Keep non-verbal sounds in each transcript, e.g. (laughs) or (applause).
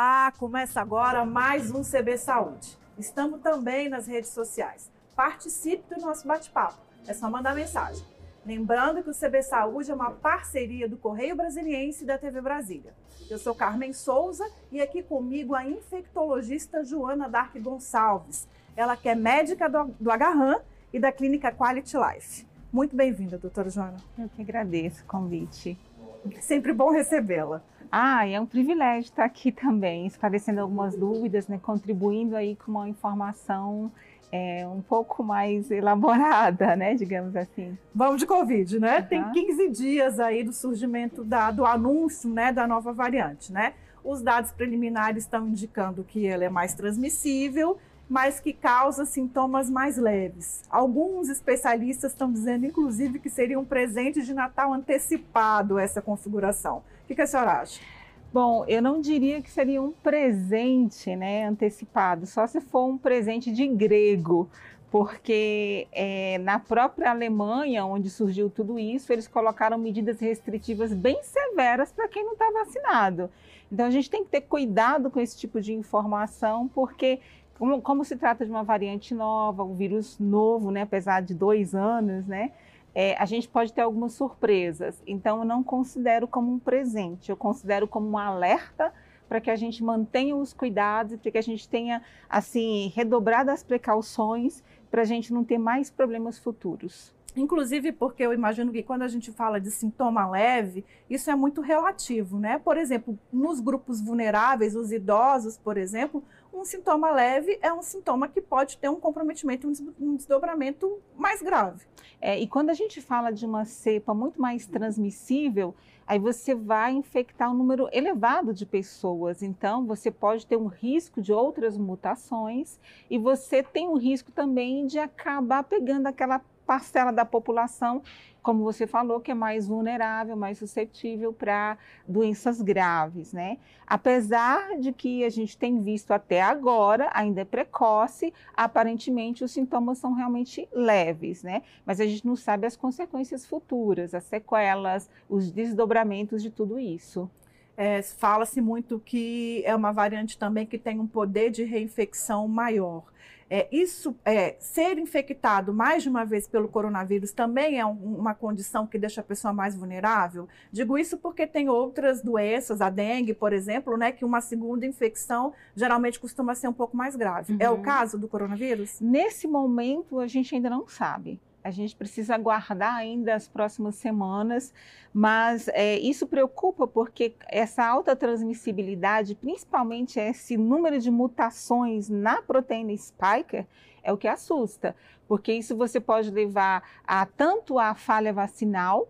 Olá, começa agora mais um CB Saúde. Estamos também nas redes sociais. Participe do nosso bate-papo. É só mandar mensagem. Lembrando que o CB Saúde é uma parceria do Correio Brasiliense e da TV Brasília. Eu sou Carmen Souza e aqui comigo a infectologista Joana Dark Gonçalves. Ela que é médica do, do Agarran e da clínica Quality Life. Muito bem-vinda, doutora Joana. Eu que agradeço o convite. Sempre bom recebê-la. Ah, é um privilégio estar aqui (laughs) também, esclarecendo algumas dúvidas, né, contribuindo aí com uma informação é, um pouco mais elaborada, né, digamos assim. Vamos de Covid, né? Uhum. Tem 15 dias aí do surgimento da, do anúncio, né, da nova variante, né? Os dados preliminares estão indicando que ela é mais transmissível, mas que causa sintomas mais leves. Alguns especialistas estão dizendo, inclusive, que seria um presente de Natal antecipado essa configuração. O que, a senhora acha? Bom, eu não diria que seria um presente né, antecipado, só se for um presente de grego, porque é, na própria Alemanha, onde surgiu tudo isso, eles colocaram medidas restritivas bem severas para quem não está vacinado. Então a gente tem que ter cuidado com esse tipo de informação, porque como, como se trata de uma variante nova, um vírus novo, né, apesar de dois anos, né? é, a gente pode ter algumas surpresas. Então, eu não considero como um presente, eu considero como um alerta para que a gente mantenha os cuidados, para que a gente tenha, assim, redobrado as precauções para a gente não ter mais problemas futuros. Inclusive porque eu imagino que quando a gente fala de sintoma leve, isso é muito relativo, né? Por exemplo, nos grupos vulneráveis, os idosos, por exemplo, um sintoma leve é um sintoma que pode ter um comprometimento, um desdobramento mais grave. É, e quando a gente fala de uma cepa muito mais transmissível, aí você vai infectar um número elevado de pessoas. Então, você pode ter um risco de outras mutações e você tem um risco também de acabar pegando aquela parcela da população, como você falou, que é mais vulnerável, mais suscetível para doenças graves, né? Apesar de que a gente tem visto até agora, ainda é precoce, aparentemente os sintomas são realmente leves, né? Mas a gente não sabe as consequências futuras, as sequelas, os desdobramentos de tudo isso. É, Fala-se muito que é uma variante também que tem um poder de reinfecção maior. É, isso, é, ser infectado mais de uma vez pelo coronavírus também é um, uma condição que deixa a pessoa mais vulnerável? Digo isso porque tem outras doenças, a dengue, por exemplo, né, que uma segunda infecção geralmente costuma ser um pouco mais grave. Uhum. É o uhum. caso do coronavírus? Nesse momento, a gente ainda não sabe. A gente precisa aguardar ainda as próximas semanas, mas é, isso preocupa porque essa alta transmissibilidade, principalmente esse número de mutações na proteína spiker, é o que assusta, porque isso você pode levar a tanto a falha vacinal,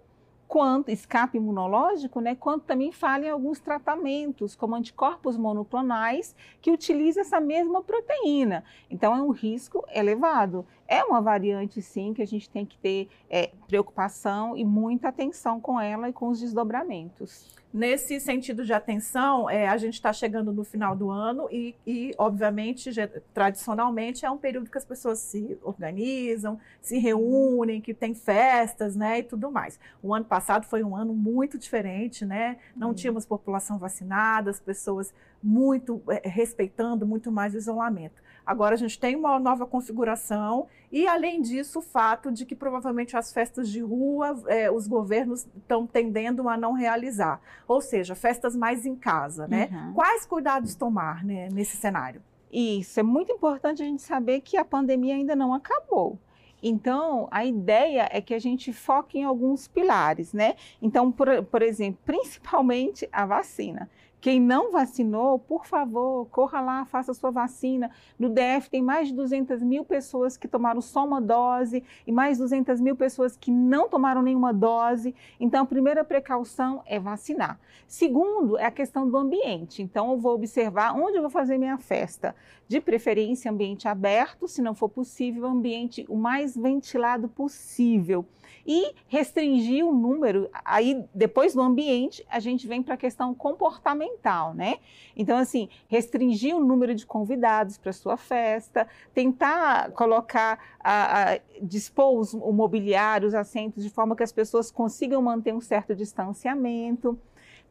quanto escape imunológico, né, quanto também falha em alguns tratamentos, como anticorpos monoclonais, que utilizam essa mesma proteína. Então, é um risco elevado. É uma variante, sim, que a gente tem que ter é, preocupação e muita atenção com ela e com os desdobramentos. Nesse sentido de atenção, é, a gente está chegando no final do ano e, e obviamente, já, tradicionalmente, é um período que as pessoas se organizam, se reúnem, que tem festas, né, e tudo mais. O ano passado foi um ano muito diferente, né? Não uhum. tínhamos população vacinada, as pessoas muito é, respeitando muito mais o isolamento. Agora a gente tem uma nova configuração e, além disso, o fato de que provavelmente as festas de rua é, os governos estão tendendo a não realizar. Ou seja, festas mais em casa, né? Uhum. Quais cuidados tomar né, nesse cenário? Isso, é muito importante a gente saber que a pandemia ainda não acabou. Então, a ideia é que a gente foque em alguns pilares, né? Então, por, por exemplo, principalmente a vacina. Quem não vacinou, por favor, corra lá, faça sua vacina. No DF tem mais de 200 mil pessoas que tomaram só uma dose e mais 200 mil pessoas que não tomaram nenhuma dose. Então, a primeira precaução é vacinar. Segundo, é a questão do ambiente. Então, eu vou observar onde eu vou fazer minha festa. De preferência, ambiente aberto, se não for possível, ambiente o mais ventilado possível e restringir o número. Aí, depois do ambiente, a gente vem para a questão comportamental, né? Então, assim, restringir o número de convidados para sua festa, tentar colocar, a, a, dispor os, o mobiliário, os assentos, de forma que as pessoas consigam manter um certo distanciamento.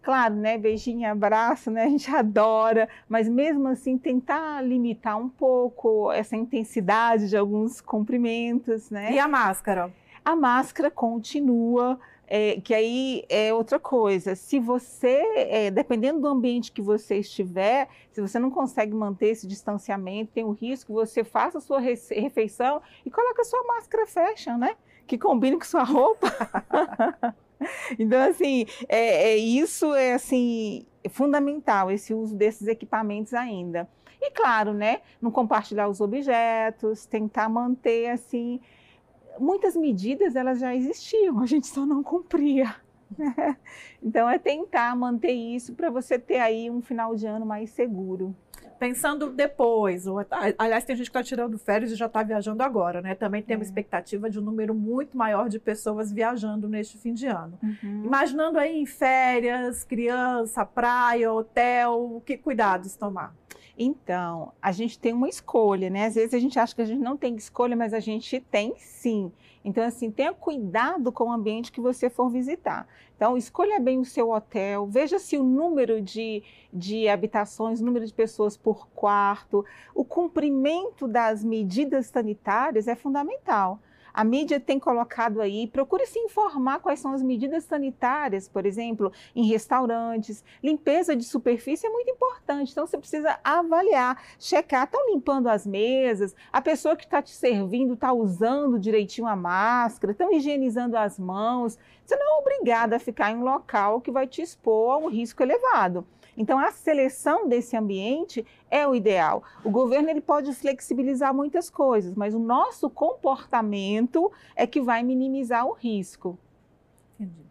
Claro, né? Beijinho, abraço, né? A gente (laughs) adora, mas mesmo assim tentar limitar um pouco essa intensidade de alguns cumprimentos, né? E a máscara? A máscara continua. É, que aí é outra coisa. Se você, é, dependendo do ambiente que você estiver, se você não consegue manter esse distanciamento, tem o risco que você faça a sua refeição e coloque a sua máscara fashion, né? Que combine com sua roupa. (laughs) então, assim, é, é, isso é assim fundamental, esse uso desses equipamentos ainda. E claro, né? Não compartilhar os objetos, tentar manter assim muitas medidas elas já existiam, a gente só não cumpria. (laughs) Né? Então é tentar manter isso para você ter aí um final de ano mais seguro. Pensando depois, ou, aliás, tem gente que está tirando férias e já está viajando agora, né? Também tem uma é. expectativa de um número muito maior de pessoas viajando neste fim de ano. Uhum. Imaginando aí em férias, criança, praia, hotel, que cuidados tomar? Então, a gente tem uma escolha, né? Às vezes a gente acha que a gente não tem escolha, mas a gente tem sim. Então, assim, tenha cuidado com o ambiente que você for visitar. Então, escolha bem o seu hotel, veja se o número de, de habitações, número de pessoas por quarto, o cumprimento das medidas sanitárias é fundamental. A mídia tem colocado aí, procure se informar quais são as medidas sanitárias, por exemplo, em restaurantes. Limpeza de superfície é muito importante, então você precisa avaliar, checar, estão limpando as mesas, a pessoa que está te servindo está usando direitinho a máscara, estão higienizando as mãos. Você não é obrigada a ficar em um local que vai te expor a um risco elevado. Então, a seleção desse ambiente é o ideal. O governo ele pode flexibilizar muitas coisas, mas o nosso comportamento é que vai minimizar o risco. Entendi.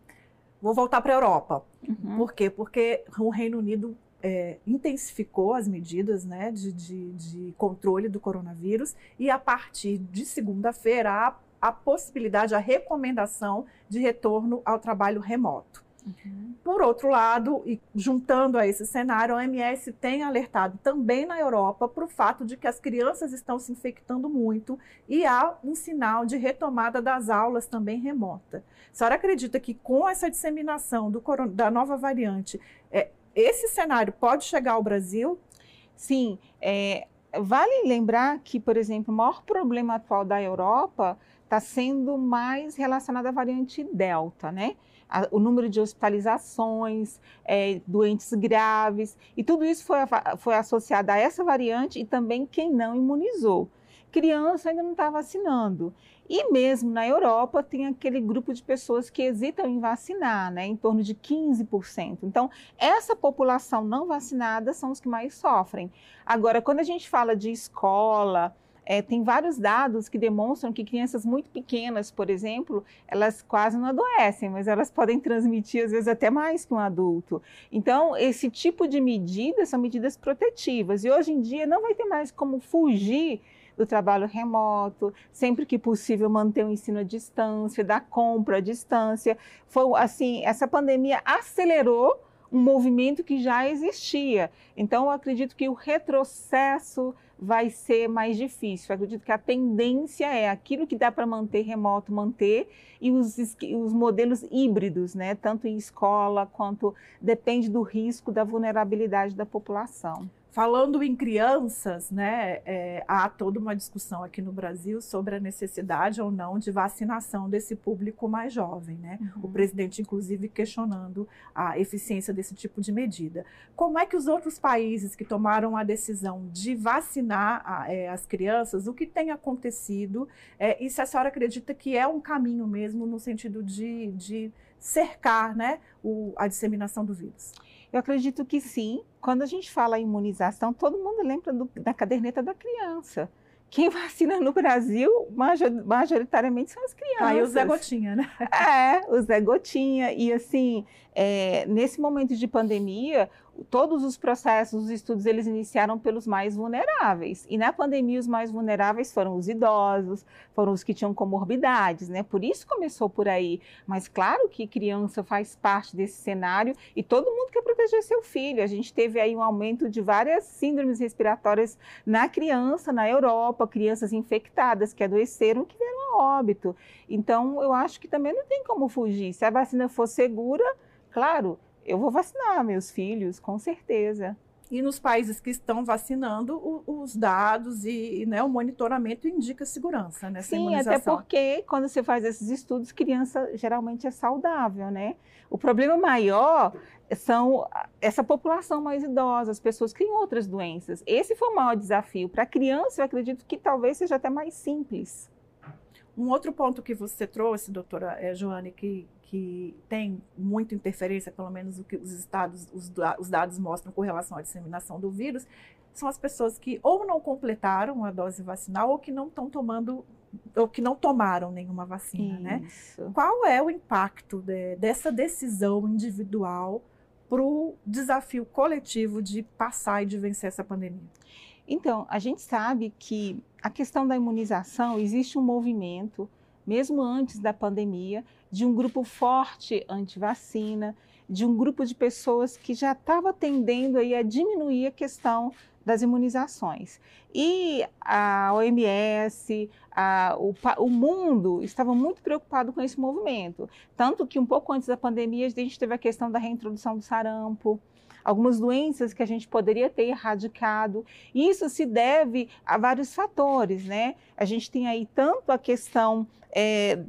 Vou voltar para a Europa. Uhum. Por quê? Porque o Reino Unido é, intensificou as medidas né, de, de, de, controle do coronavírus e a partir de segunda-feira há a possibilidade, a recomendação de retorno ao trabalho remoto. Uhum. Por outro lado, e juntando a esse cenário, a OMS tem alertado também na Europa para o fato de que as crianças estão se infectando muito e há um sinal de retomada das aulas também remota. A senhora acredita que com essa disseminação do, da nova variante, é, esse cenário pode chegar ao Brasil? Sim. É, vale lembrar que, por exemplo, o maior problema atual da Europa está sendo mais relacionado à variante Delta, né? A, o número de hospitalizações, é, doentes graves, e tudo isso foi, foi associado a essa variante e também quem não imunizou. Criança ainda não está vacinando. E mesmo na Europa tem aquele grupo de pessoas que hesitam em vacinar, né, em torno de 15%. Então, essa população não vacinada são os que mais sofrem. Agora, quando a gente fala de escola, é, tem vários dados que demonstram que crianças muito pequenas, por exemplo, elas quase não adoecem, mas elas podem transmitir às vezes até mais que um adulto. Então, esse tipo de medidas são medidas protetivas e hoje em dia não vai ter mais como fugir do trabalho remoto, sempre que possível manter o ensino à distância, da compra à distância. Foi assim, essa pandemia acelerou um movimento que já existia. Então, eu acredito que o retrocesso vai ser mais difícil. Eu acredito que a tendência é aquilo que dá para manter remoto, manter, e os, os modelos híbridos, né? tanto em escola quanto depende do risco da vulnerabilidade da população. Falando em crianças, né, é, há toda uma discussão aqui no Brasil sobre a necessidade ou não de vacinação desse público mais jovem. Né? Uhum. O presidente, inclusive, questionando a eficiência desse tipo de medida. Como é que os outros países que tomaram a decisão de vacinar a, é, as crianças, o que tem acontecido? É, e se a senhora acredita que é um caminho mesmo no sentido de, de cercar né, o, a disseminação do vírus? Eu acredito que sim. Quando a gente fala em imunização, todo mundo lembra do, da caderneta da criança. Quem (laughs) vacina no Brasil, majoritariamente, são as crianças. Aí o Zé Gotinha, né? É, o Zé Gotinha. E assim, é, nesse momento de pandemia, todos os processos, os estudos, eles iniciaram pelos mais vulneráveis. E na pandemia, os mais vulneráveis foram os idosos, foram os que tinham comorbidades, né? Por isso começou por aí. Mas claro que criança faz parte desse cenário e todo mundo quer proteger seu filho. A gente teve aí um aumento de várias síndromes respiratórias na criança, na Europa, crianças infectadas que adoeceram, que vieram a óbito. Então, eu acho que também não tem como fugir. Se a vacina for segura, claro, eu vou vacinar meus filhos, com certeza. E nos países que estão vacinando, o, os dados e né, o monitoramento indica segurança nessa Sim, imunização. até porque quando você faz esses estudos, criança geralmente é saudável, né? O problema maior são essa população mais idosa, as pessoas que têm outras doenças. Esse foi o maior desafio. Para a criança, eu acredito que talvez seja até mais simples. Um outro ponto que você trouxe, doutora é, Joane, que, que tem muita interferência, pelo menos o que os estados, os, os dados mostram com relação à disseminação do vírus, são as pessoas que ou não completaram a dose vacinal ou que não estão tomando ou que não tomaram nenhuma vacina, né? Isso. né? Qual é o impacto de, dessa decisão individual para o desafio coletivo de passar e de vencer essa pandemia? Então, a gente sabe que a questão da imunização existe um movimento, mesmo antes da pandemia, de um grupo forte anti-vacina, de um grupo de pessoas que já estava tendendo aí a diminuir a questão das imunizações. E a OMS, a, o, o, mundo estava muito preocupado com esse movimento. Tanto que um pouco antes da pandemia a gente teve a questão da reintrodução do sarampo, algumas doenças que a gente poderia ter erradicado. Isso se deve a vários fatores, né? A gente tem aí tanto a questão é,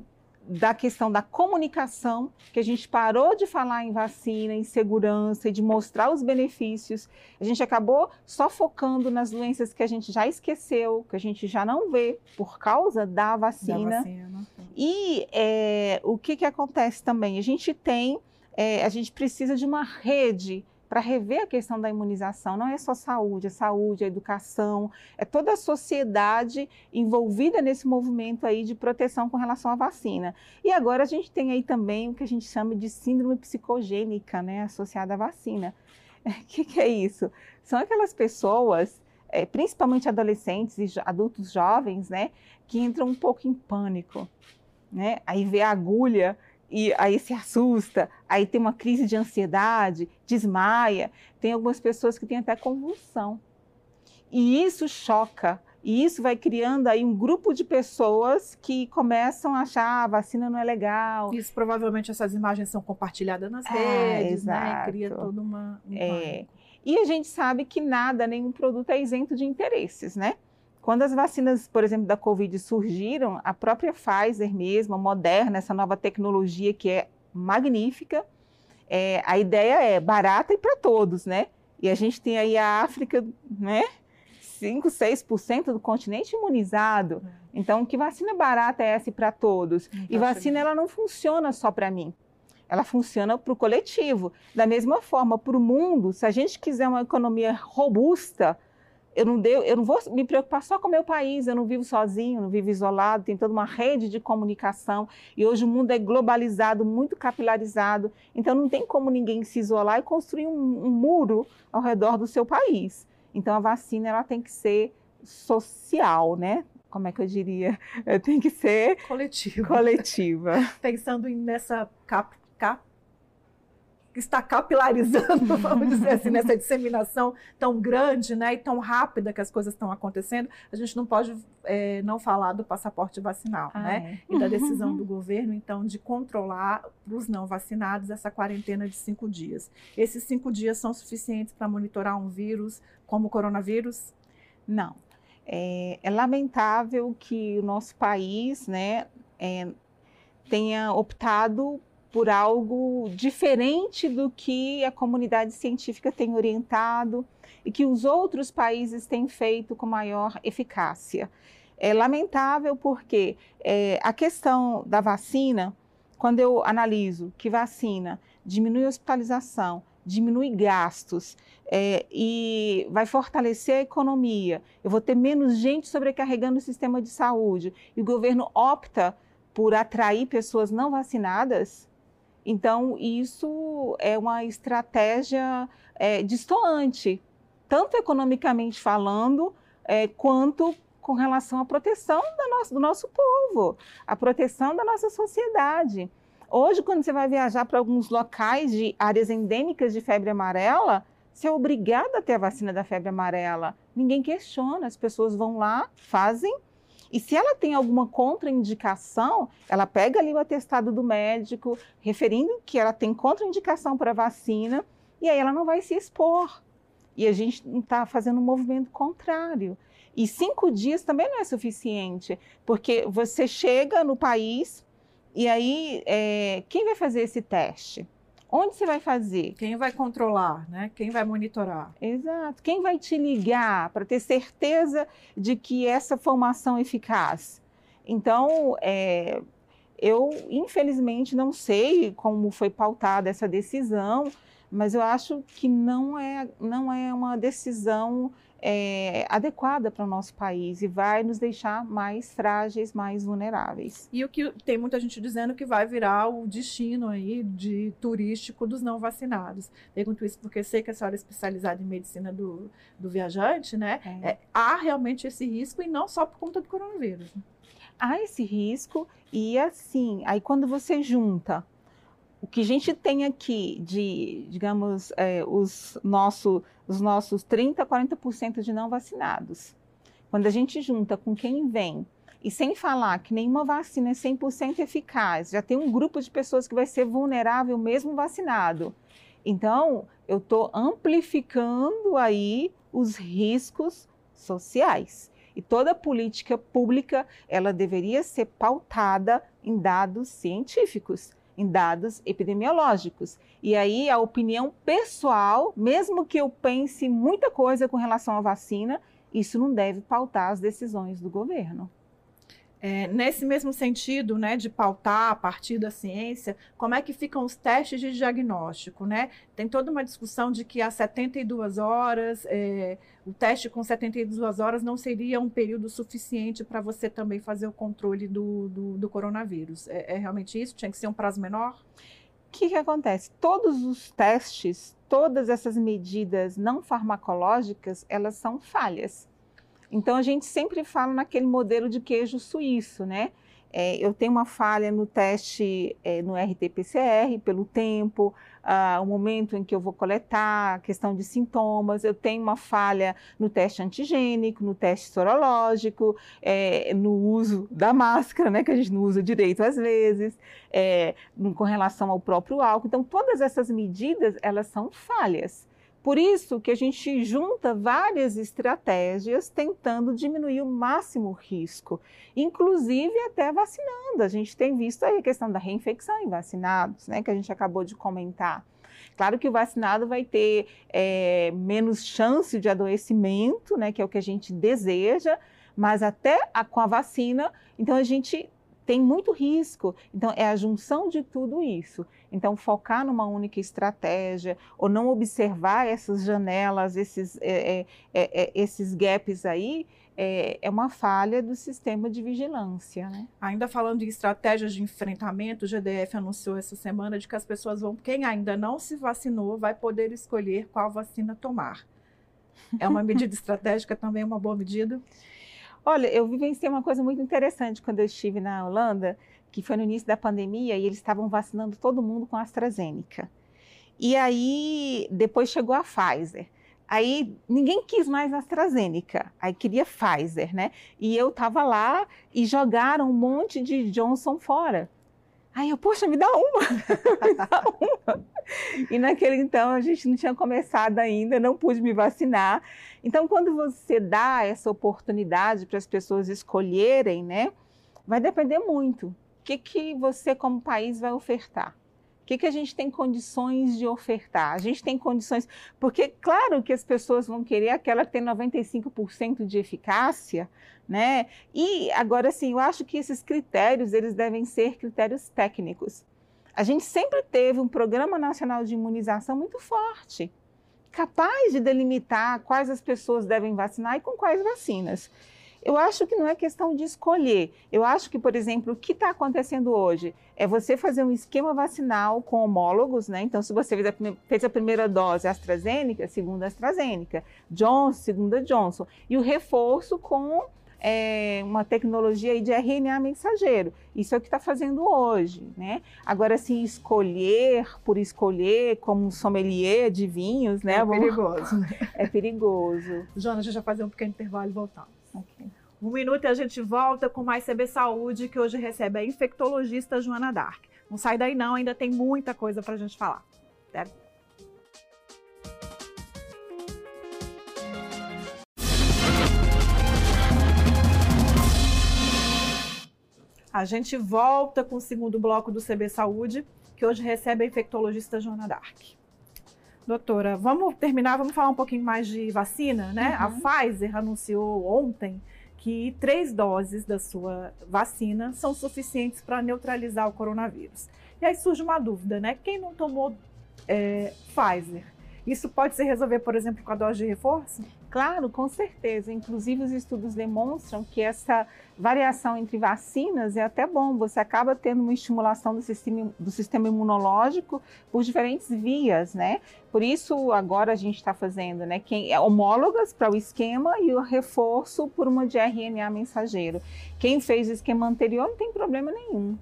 da questão da comunicação, que a gente parou de falar em vacina, em segurança e de mostrar os benefícios. A gente acabou só focando nas doenças que a gente já esqueceu, que a gente já não vê por causa da vacina. Da vacina. E é, o que, que acontece também? A gente tem, é, a gente precisa de uma rede para rever a questão da imunização. Não é só saúde, é saúde, é educação, é toda a sociedade envolvida nesse movimento aí de proteção com relação à vacina. E agora a gente tem aí também o que a gente chama de síndrome psicogênica, né, associada à vacina. O (laughs) que, que é isso? São aquelas pessoas é, principalmente adolescentes e adultos jovens, né, que entram um pouco em pânico, né? Aí vê a agulha e aí se assusta, aí tem uma crise de ansiedade, desmaia. Tem algumas pessoas que têm até convulsão. E isso choca, e isso vai criando aí um grupo de pessoas que começam a achar ah, a vacina não é legal. Isso provavelmente essas imagens são compartilhadas nas é, redes, né? Cria toda uma um é. E a gente sabe que nada, nenhum produto é isento de interesses, né? Quando as vacinas, por exemplo, da Covid surgiram, a própria Pfizer mesmo, a Moderna, essa nova tecnologia que é magnífica, é, a ideia é barata e para todos, né? E a gente tem aí a África, né? 5, 6% do continente imunizado. É. Então, que vacina barata é essa para todos? e vacina, ela não funciona só para mim. Ela funciona para o coletivo. Da mesma forma, para o mundo, se a gente quiser uma economia robusta, eu não, deu, eu não vou me preocupar só com o meu país, eu não vivo sozinho, não vivo isolado, tem toda uma rede de comunicação e hoje o mundo é globalizado, muito capilarizado, então não tem como ninguém se isolar e construir um, um muro ao redor do seu país. Então a vacina ela tem que ser social, né? Como é que eu diria? (laughs) Tem que ser coletiva. coletiva. (laughs) Pensando nessa cap, cap está capilarizando, (laughs) vamos dizer assim, nessa (laughs) disseminação tão grande né, e tão rápida que as coisas estão acontecendo, a gente não pode é, não falar do passaporte vacinal ah, né, é. e da (laughs) decisão do governo, então, de controlar para os não vacinados essa quarentena de cinco dias. Esses cinco dias são suficientes para monitorar um vírus como o coronavírus? Não. É, é lamentável que o nosso país né, é, tenha optado por algo diferente do que a comunidade científica tem orientado e que os outros países têm feito com maior eficácia. É lamentável porque é, a questão da vacina, quando eu analiso que vacina diminui hospitalização, diminui gastos é, e vai fortalecer a economia, eu vou ter menos gente sobrecarregando o sistema de saúde e o governo opta por atrair pessoas não vacinadas, então, isso é uma estratégia é, distoante, tanto economicamente falando, é, quanto com relação à proteção nosso, do nosso povo, a proteção da nossa sociedade. Hoje, quando você vai viajar para alguns locais de áreas endêmicas de febre amarela, você é obrigado a ter a vacina da febre amarela. Ninguém questiona, as pessoas vão lá, fazem E se ela tem alguma contraindicação, ela pega ali o atestado do médico, referindo que ela tem contraindicação para vacina, e aí ela não vai se expor. E a gente está fazendo um movimento contrário. E cinco dias também não é suficiente, porque você chega no país e aí é, quem vai fazer esse teste? Onde você vai fazer? Quem vai controlar, né? Quem vai monitorar? Exato. Quem vai te ligar para ter certeza de que essa formação é eficaz? Então, é, eu infelizmente não sei como foi pautada essa decisão, mas eu acho que não é, não é uma decisão é, adequada para o nosso país e vai nos deixar mais frágeis, mais vulneráveis. E o que tem muita gente dizendo que vai virar o destino aí de turístico dos não vacinados. Pergunto isso porque sei que a senhora é especializada em medicina do, do viajante, né? É. É, há realmente esse risco e não só por conta do coronavírus. Há esse risco e assim, aí quando você junta o que a gente tem aqui de, digamos, é, os, nosso, os nossos 30%, 40% de não vacinados, quando a gente junta com quem vem, e sem falar que nenhuma vacina é 100% eficaz, já tem um grupo de pessoas que vai ser vulnerável mesmo vacinado. Então, eu estou amplificando aí os riscos sociais. E toda política pública, ela deveria ser pautada em dados científicos em dados epidemiológicos. E aí a opinião pessoal, mesmo que eu pense muita coisa com relação à vacina, isso não deve pautar as decisões do governo. É, nesse mesmo sentido, né, de pautar a partir da ciência, como é que ficam os testes de diagnóstico, né? Tem toda uma discussão de que há 72 horas, é, o teste com 72 horas não seria um período suficiente para você também fazer o controle do, do, do coronavírus. É, é, realmente isso? Tinha que ser um prazo menor? O que, que acontece? Todos os testes, todas essas medidas não farmacológicas, elas são falhas. Então a gente sempre fala naquele modelo de queijo suíço, né? É, eu tenho uma falha no teste é, no RT-PCR pelo tempo, uh, o momento em que eu vou coletar, a questão de sintomas. Eu tenho uma falha no teste antigênico, no teste sorológico, é, no uso da máscara, né, que a gente não usa direito às vezes, é, com relação ao próprio álcool. Então, todas essas medidas, elas são falhas. Por isso que a gente junta várias estratégias tentando diminuir o máximo risco, inclusive até vacinando. A gente tem visto aí a questão da reinfecção em vacinados, né, que a gente acabou de comentar. Claro que o vacinado vai ter é, menos chance de adoecimento, né, que é o que a gente deseja, mas até a, com a vacina, então a gente tem muito risco. Então, é a junção de tudo isso. Então, focar numa única estratégia, ou não observar essas janelas, esses, é, é, é, é esses gaps aí, é, é, uma falha do sistema de vigilância. Né? Ainda falando em estratégias de enfrentamento, o GDF anunciou essa semana de que as pessoas vão, quem ainda não se vacinou, vai poder escolher qual vacina tomar. É uma (laughs) medida estratégica também, uma boa medida? Olha, eu vivenciei uma coisa muito interessante quando eu estive na Holanda, que foi no início da pandemia e eles estavam vacinando todo mundo com AstraZeneca. E aí, depois chegou a Pfizer. Aí ninguém quis mais AstraZeneca, aí queria Pfizer, né? E eu estava lá e jogaram um monte de Johnson fora. Aí eu, poxa, me dá uma, (laughs) me dá uma. E naquele então a gente não tinha começado ainda, não pude me vacinar. Então, quando você dá essa oportunidade para as pessoas escolherem, né, vai depender muito. Que, que você, como país, vai ofertar? O que, que a gente tem condições de ofertar? A gente tem condições. Porque, claro que as pessoas vão querer aquela que tem 95% de eficácia, né? E agora sim, eu acho que esses critérios eles devem ser critérios técnicos. A gente sempre teve um programa nacional de imunização muito forte, capaz de delimitar quais as pessoas devem vacinar e com quais vacinas. Eu acho que não é questão de escolher. Eu acho que, por exemplo, o que está acontecendo hoje é você fazer um esquema vacinal com homólogos, né? Então, se você fez a, fez a primeira dose AstraZeneca, segunda AstraZeneca, Johnson, segunda Johnson, e o reforço com é, uma tecnologia de RNA mensageiro. Isso é o que está fazendo hoje, né? Agora, assim, escolher por escolher, como um sommelier de vinhos, né? É perigoso, né? (laughs) É perigoso. Jonas, a gente vai fazer um pequeno intervalo e voltamos. Okay. Um minuto e a gente volta com mais CB Saúde, que hoje recebe a infectologista Joana Dark. Não sai daí não, ainda tem muita coisa para a gente falar. Até A gente volta com o segundo bloco do CB Saúde, que hoje recebe a infectologista Joana Dark. Doutora, vamos terminar, vamos falar um pouquinho mais de vacina, né? Uhum. A Pfizer anunciou ontem que três doses da sua vacina são suficientes para neutralizar o coronavírus. E aí surge uma dúvida, né? Quem não tomou é, Pfizer isso pode se resolver, por exemplo, com a dose de reforço? Claro, com certeza. Inclusive, os estudos demonstram que essa variação entre vacinas é até bom. Você acaba tendo uma estimulação do sistema, do sistema imunológico por diferentes vias, né? Por isso, agora a gente está fazendo, né? Quem, é homólogas para o esquema e o reforço por uma de RNA mensageiro. Quem fez o esquema anterior não tem problema nenhum.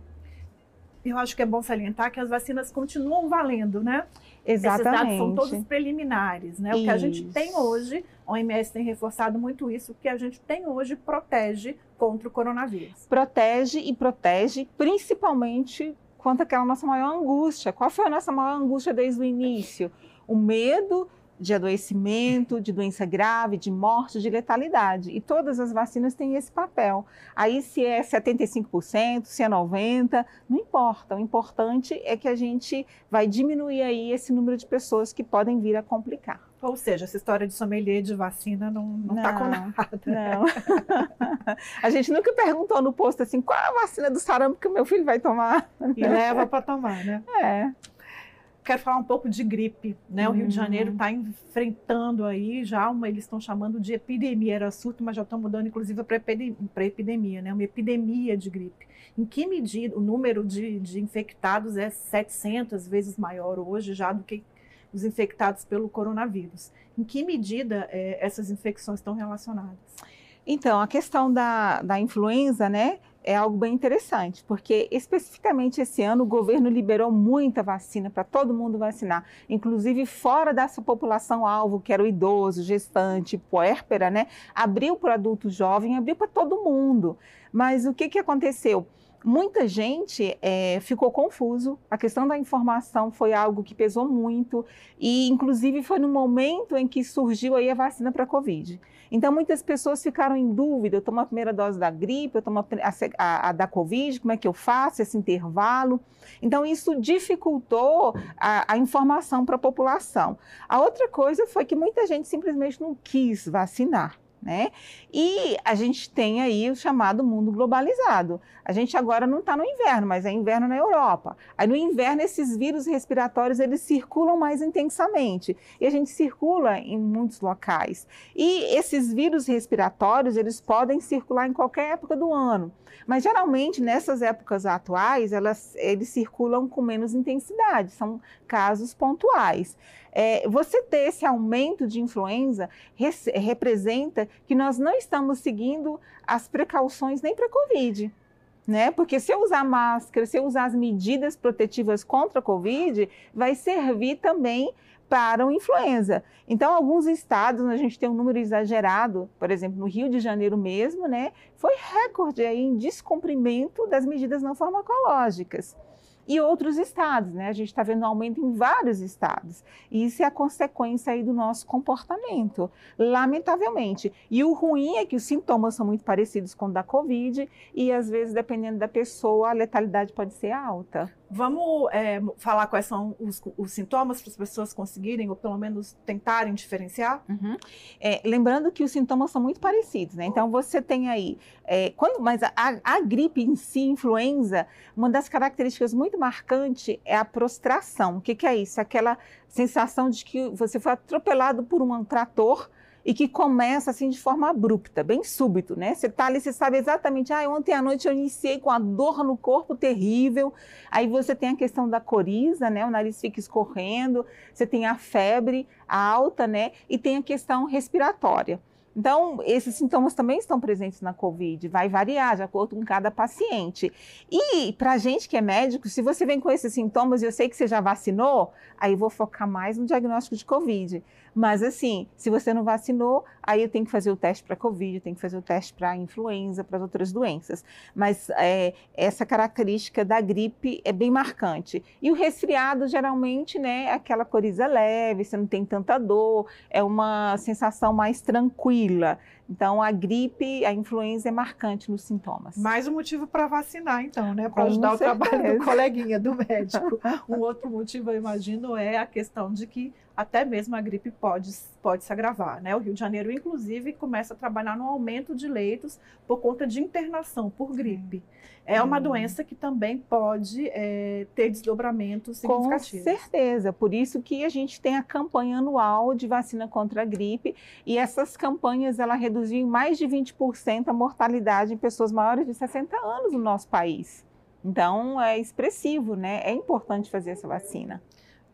Eu acho que é bom salientar que as vacinas continuam valendo, né? Exatamente. Esses dados são todos preliminares, né? Isso. O que a gente tem hoje, a OMS tem reforçado muito isso, o que a gente tem hoje protege contra o coronavírus. Protege e protege principalmente quanto àquela nossa maior angústia. Qual foi a nossa maior angústia desde o início? O medo de adoecimento, de doença grave, de morte, de letalidade. E todas as vacinas têm esse papel. Aí, se é 75%, se é 90%, não importa. O importante é que a gente vai diminuir aí esse número de pessoas que podem vir a complicar. Ou seja, essa história de sommelier de vacina não, não, não tá com nada. Não. (laughs) a gente nunca perguntou no posto assim, qual é a vacina do sarampo que o meu filho vai tomar? E leva para tomar, né? É quero falar um pouco de gripe, né? O Rio de Janeiro está uhum. enfrentando aí já uma, eles estão chamando de epidemia, era surto, mas já estão mudando inclusive para epidemia, né? Uma epidemia de gripe. Em que medida o número de, de infectados é 700 vezes maior hoje já do que os infectados pelo coronavírus? Em que medida é, essas infecções estão relacionadas? Então, a questão da, da influenza, né? É algo bem interessante, porque especificamente esse ano o governo liberou muita vacina para todo mundo vacinar, inclusive fora dessa população alvo, que era o idoso, gestante, puérpera, né? Abriu para adulto jovem, abriu para todo mundo. Mas o que, que aconteceu? Muita gente é, ficou confuso. A questão da informação foi algo que pesou muito e, inclusive, foi no momento em que surgiu aí a vacina para a Covid. Então, muitas pessoas ficaram em dúvida: eu tomo a primeira dose da gripe, eu tomo a, a, a da Covid, como é que eu faço esse intervalo? Então, isso dificultou a, a informação para a população. A outra coisa foi que muita gente simplesmente não quis vacinar né? E a gente tem aí o chamado mundo globalizado. A gente agora não está no inverno, mas é inverno na Europa. Aí no inverno esses vírus respiratórios eles circulam mais intensamente e a gente circula em muitos locais. E esses vírus respiratórios eles podem circular em qualquer época do ano, mas geralmente nessas épocas atuais elas eles circulam com menos intensidade. São casos pontuais é, você ter esse aumento de influenza representa que nós não estamos seguindo as precauções nem para a Covid. Né? Porque se eu usar máscara, se eu usar as medidas protetivas contra a Covid, vai servir também para o influenza. Então, alguns estados, a gente tem um número exagerado, por exemplo, no Rio de Janeiro mesmo, né, foi recorde aí em descumprimento das medidas não farmacológicas e outros estados, né? A gente está vendo um aumento em vários estados. E isso é a consequência aí do nosso comportamento, lamentavelmente. E o ruim é que os sintomas são muito parecidos com o da Covid e às vezes, dependendo da pessoa, a letalidade pode ser alta. Vamos é, falar quais são os, os sintomas para as pessoas conseguirem, ou pelo menos tentarem diferenciar? Uhum. É, lembrando que os sintomas são muito parecidos, né? Então você tem aí, é, quando, mas a, a, gripe em si, influenza, uma das características muito marcantes é a prostração. O que, que é isso? Aquela sensação de que você foi atropelado por um trator e que começa assim de forma abrupta, bem súbito, né? Você tá ali, você sabe exatamente, ah, ontem à noite eu iniciei com a dor no corpo terrível. Aí você tem a questão da coriza, né? O nariz fica escorrendo, você tem a febre alta, né? E tem a questão respiratória. Então, esses sintomas também estão presentes na COVID, vai variar de acordo com cada paciente. E para gente que é médico, se você vem com esses sintomas e eu sei que você já vacinou, aí vou focar mais no diagnóstico de COVID. Mas assim, se você não vacinou, aí eu tenho que fazer o teste para Covid, tenho que fazer o teste para influenza, para outras doenças. Mas é, essa característica da gripe é bem marcante. E o resfriado, geralmente, né, é aquela coriza leve, você não tem tanta dor, é uma sensação mais tranquila. Então, a gripe, a influenza é marcante nos sintomas. Mais um motivo para vacinar, então, né? Para ajudar certeza. o trabalho do (laughs) coleguinha, do médico. (laughs) um outro motivo, eu imagino, é a questão de que até mesmo a gripe pode, pode se agravar. Né? O Rio de Janeiro, inclusive, começa a trabalhar no aumento de leitos por conta de internação por gripe. É uma hum. doença que também pode é, ter desdobramentos significativos. Com certeza, por isso que a gente tem a campanha anual de vacina contra a gripe e essas campanhas ela reduziu em mais de 20% a mortalidade em pessoas maiores de 60 anos no nosso país. Então é expressivo, né? É importante fazer essa vacina.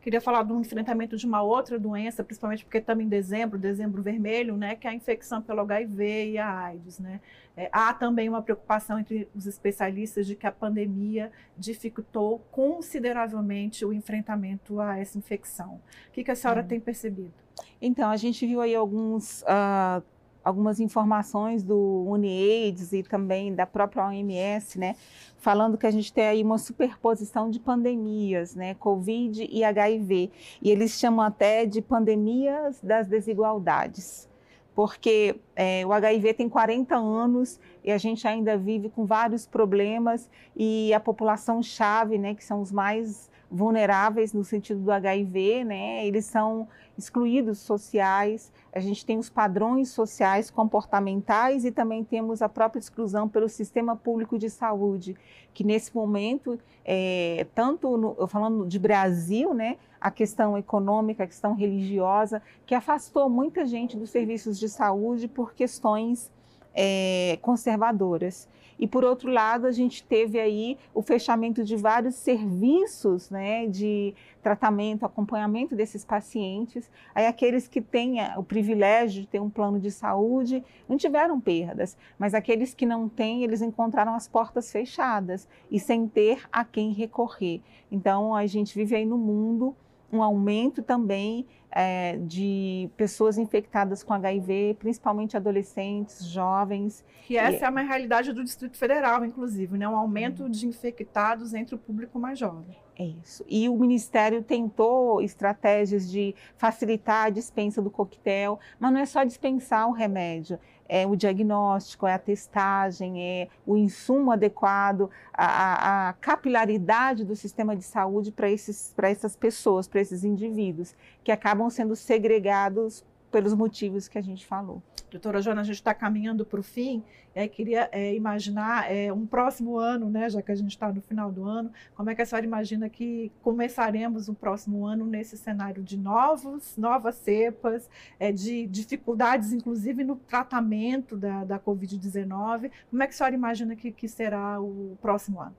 Queria falar do enfrentamento de uma outra doença, principalmente porque estamos em dezembro, dezembro vermelho, né, que é a infecção pelo HIV e a AIDS, né. É, há também uma preocupação entre os especialistas de que a pandemia dificultou consideravelmente o enfrentamento a essa infecção. O que, que a senhora hum. tem percebido? Então, a gente viu aí alguns uh, algumas informações do UNIAIDS e também da própria OMS, né, falando que a gente tem aí uma superposição de pandemias, né, Covid e HIV, e eles chamam até de pandemias das desigualdades, porque é, o HIV tem 40 anos e a gente ainda vive com vários problemas e a população chave, né, que são os mais vulneráveis no sentido do HIV, né, eles são excluídos sociais, a gente tem os padrões sociais comportamentais e também temos a própria exclusão pelo sistema público de saúde, que nesse momento, é, tanto no, falando de Brasil, né, a questão econômica, a questão religiosa, que afastou muita gente dos serviços de saúde por questões é, conservadoras. E por outro lado, a gente teve aí o fechamento de vários serviços né, de tratamento, acompanhamento desses pacientes. Aí aqueles que têm o privilégio de ter um plano de saúde não tiveram perdas, mas aqueles que não têm, eles encontraram as portas fechadas e sem ter a quem recorrer. Então a gente vive aí no mundo um aumento também é, de pessoas infectadas com HIV, principalmente adolescentes, jovens. Que essa e... é uma realidade do Distrito Federal, inclusive, né? um aumento de infectados entre o público mais jovem. É isso. E o Ministério tentou estratégias de facilitar a dispensa do coquetel, mas não é só dispensar o remédio, é o diagnóstico, é a testagem, é o insumo adequado, a, a capilaridade do sistema de saúde para essas pessoas, para esses indivíduos, que acabam sendo segregados pelos motivos que a gente falou. Doutora Joana, a gente está caminhando para o fim, aí queria é, imaginar é, um próximo ano, né, já que a gente está no final do ano, como é que a senhora imagina que começaremos o próximo ano nesse cenário de novos, novas cepas, é, de dificuldades, inclusive no tratamento da, da Covid-19? Como é que a senhora imagina que, que será o próximo ano?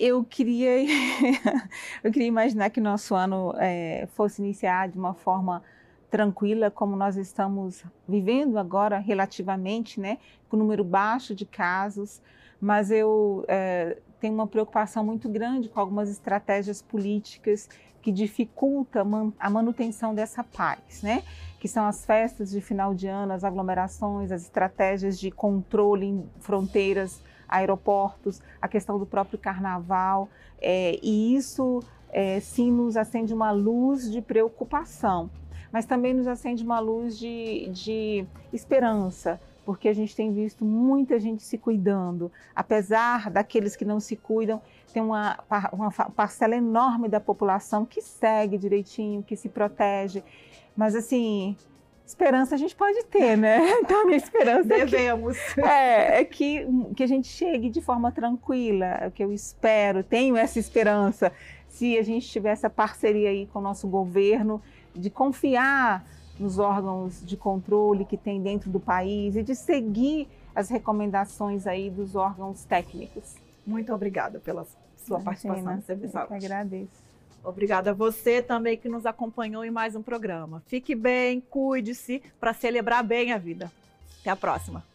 eu queria (laughs) eu queria imaginar que nosso ano é, fosse iniciar de uma forma tranquila como nós estamos vivendo agora relativamente, né, com número baixo de casos, mas eu é, tenho uma preocupação muito grande com algumas estratégias políticas que dificultam a manutenção dessa paz, né? Que são as festas de final de ano, as aglomerações, as estratégias de controle em fronteiras, aeroportos, a questão do próprio carnaval, é, e isso é, sim nos acende uma luz de preocupação mas também nos acende uma luz de, de esperança, porque a gente tem visto muita gente se cuidando, apesar daqueles que não se cuidam, tem uma, uma parcela enorme da população que segue direitinho, que se protege, mas assim, esperança a gente pode ter, né? (laughs) Então a minha esperança devemos é, que, (laughs) é, é que, que a gente chegue de forma tranquila, é o que eu espero, tenho essa esperança. Se a gente tiver essa parceria aí com o nosso governo, de confiar nos órgãos de controle que tem dentro do país e de seguir as recomendações aí dos órgãos técnicos. Muito obrigada pela sua Imagina, participação nesse episódio. Eu agradeço. Obrigada a você também que nos acompanhou em mais um programa. Fique bem, cuide-se para celebrar bem a vida. Até a próxima.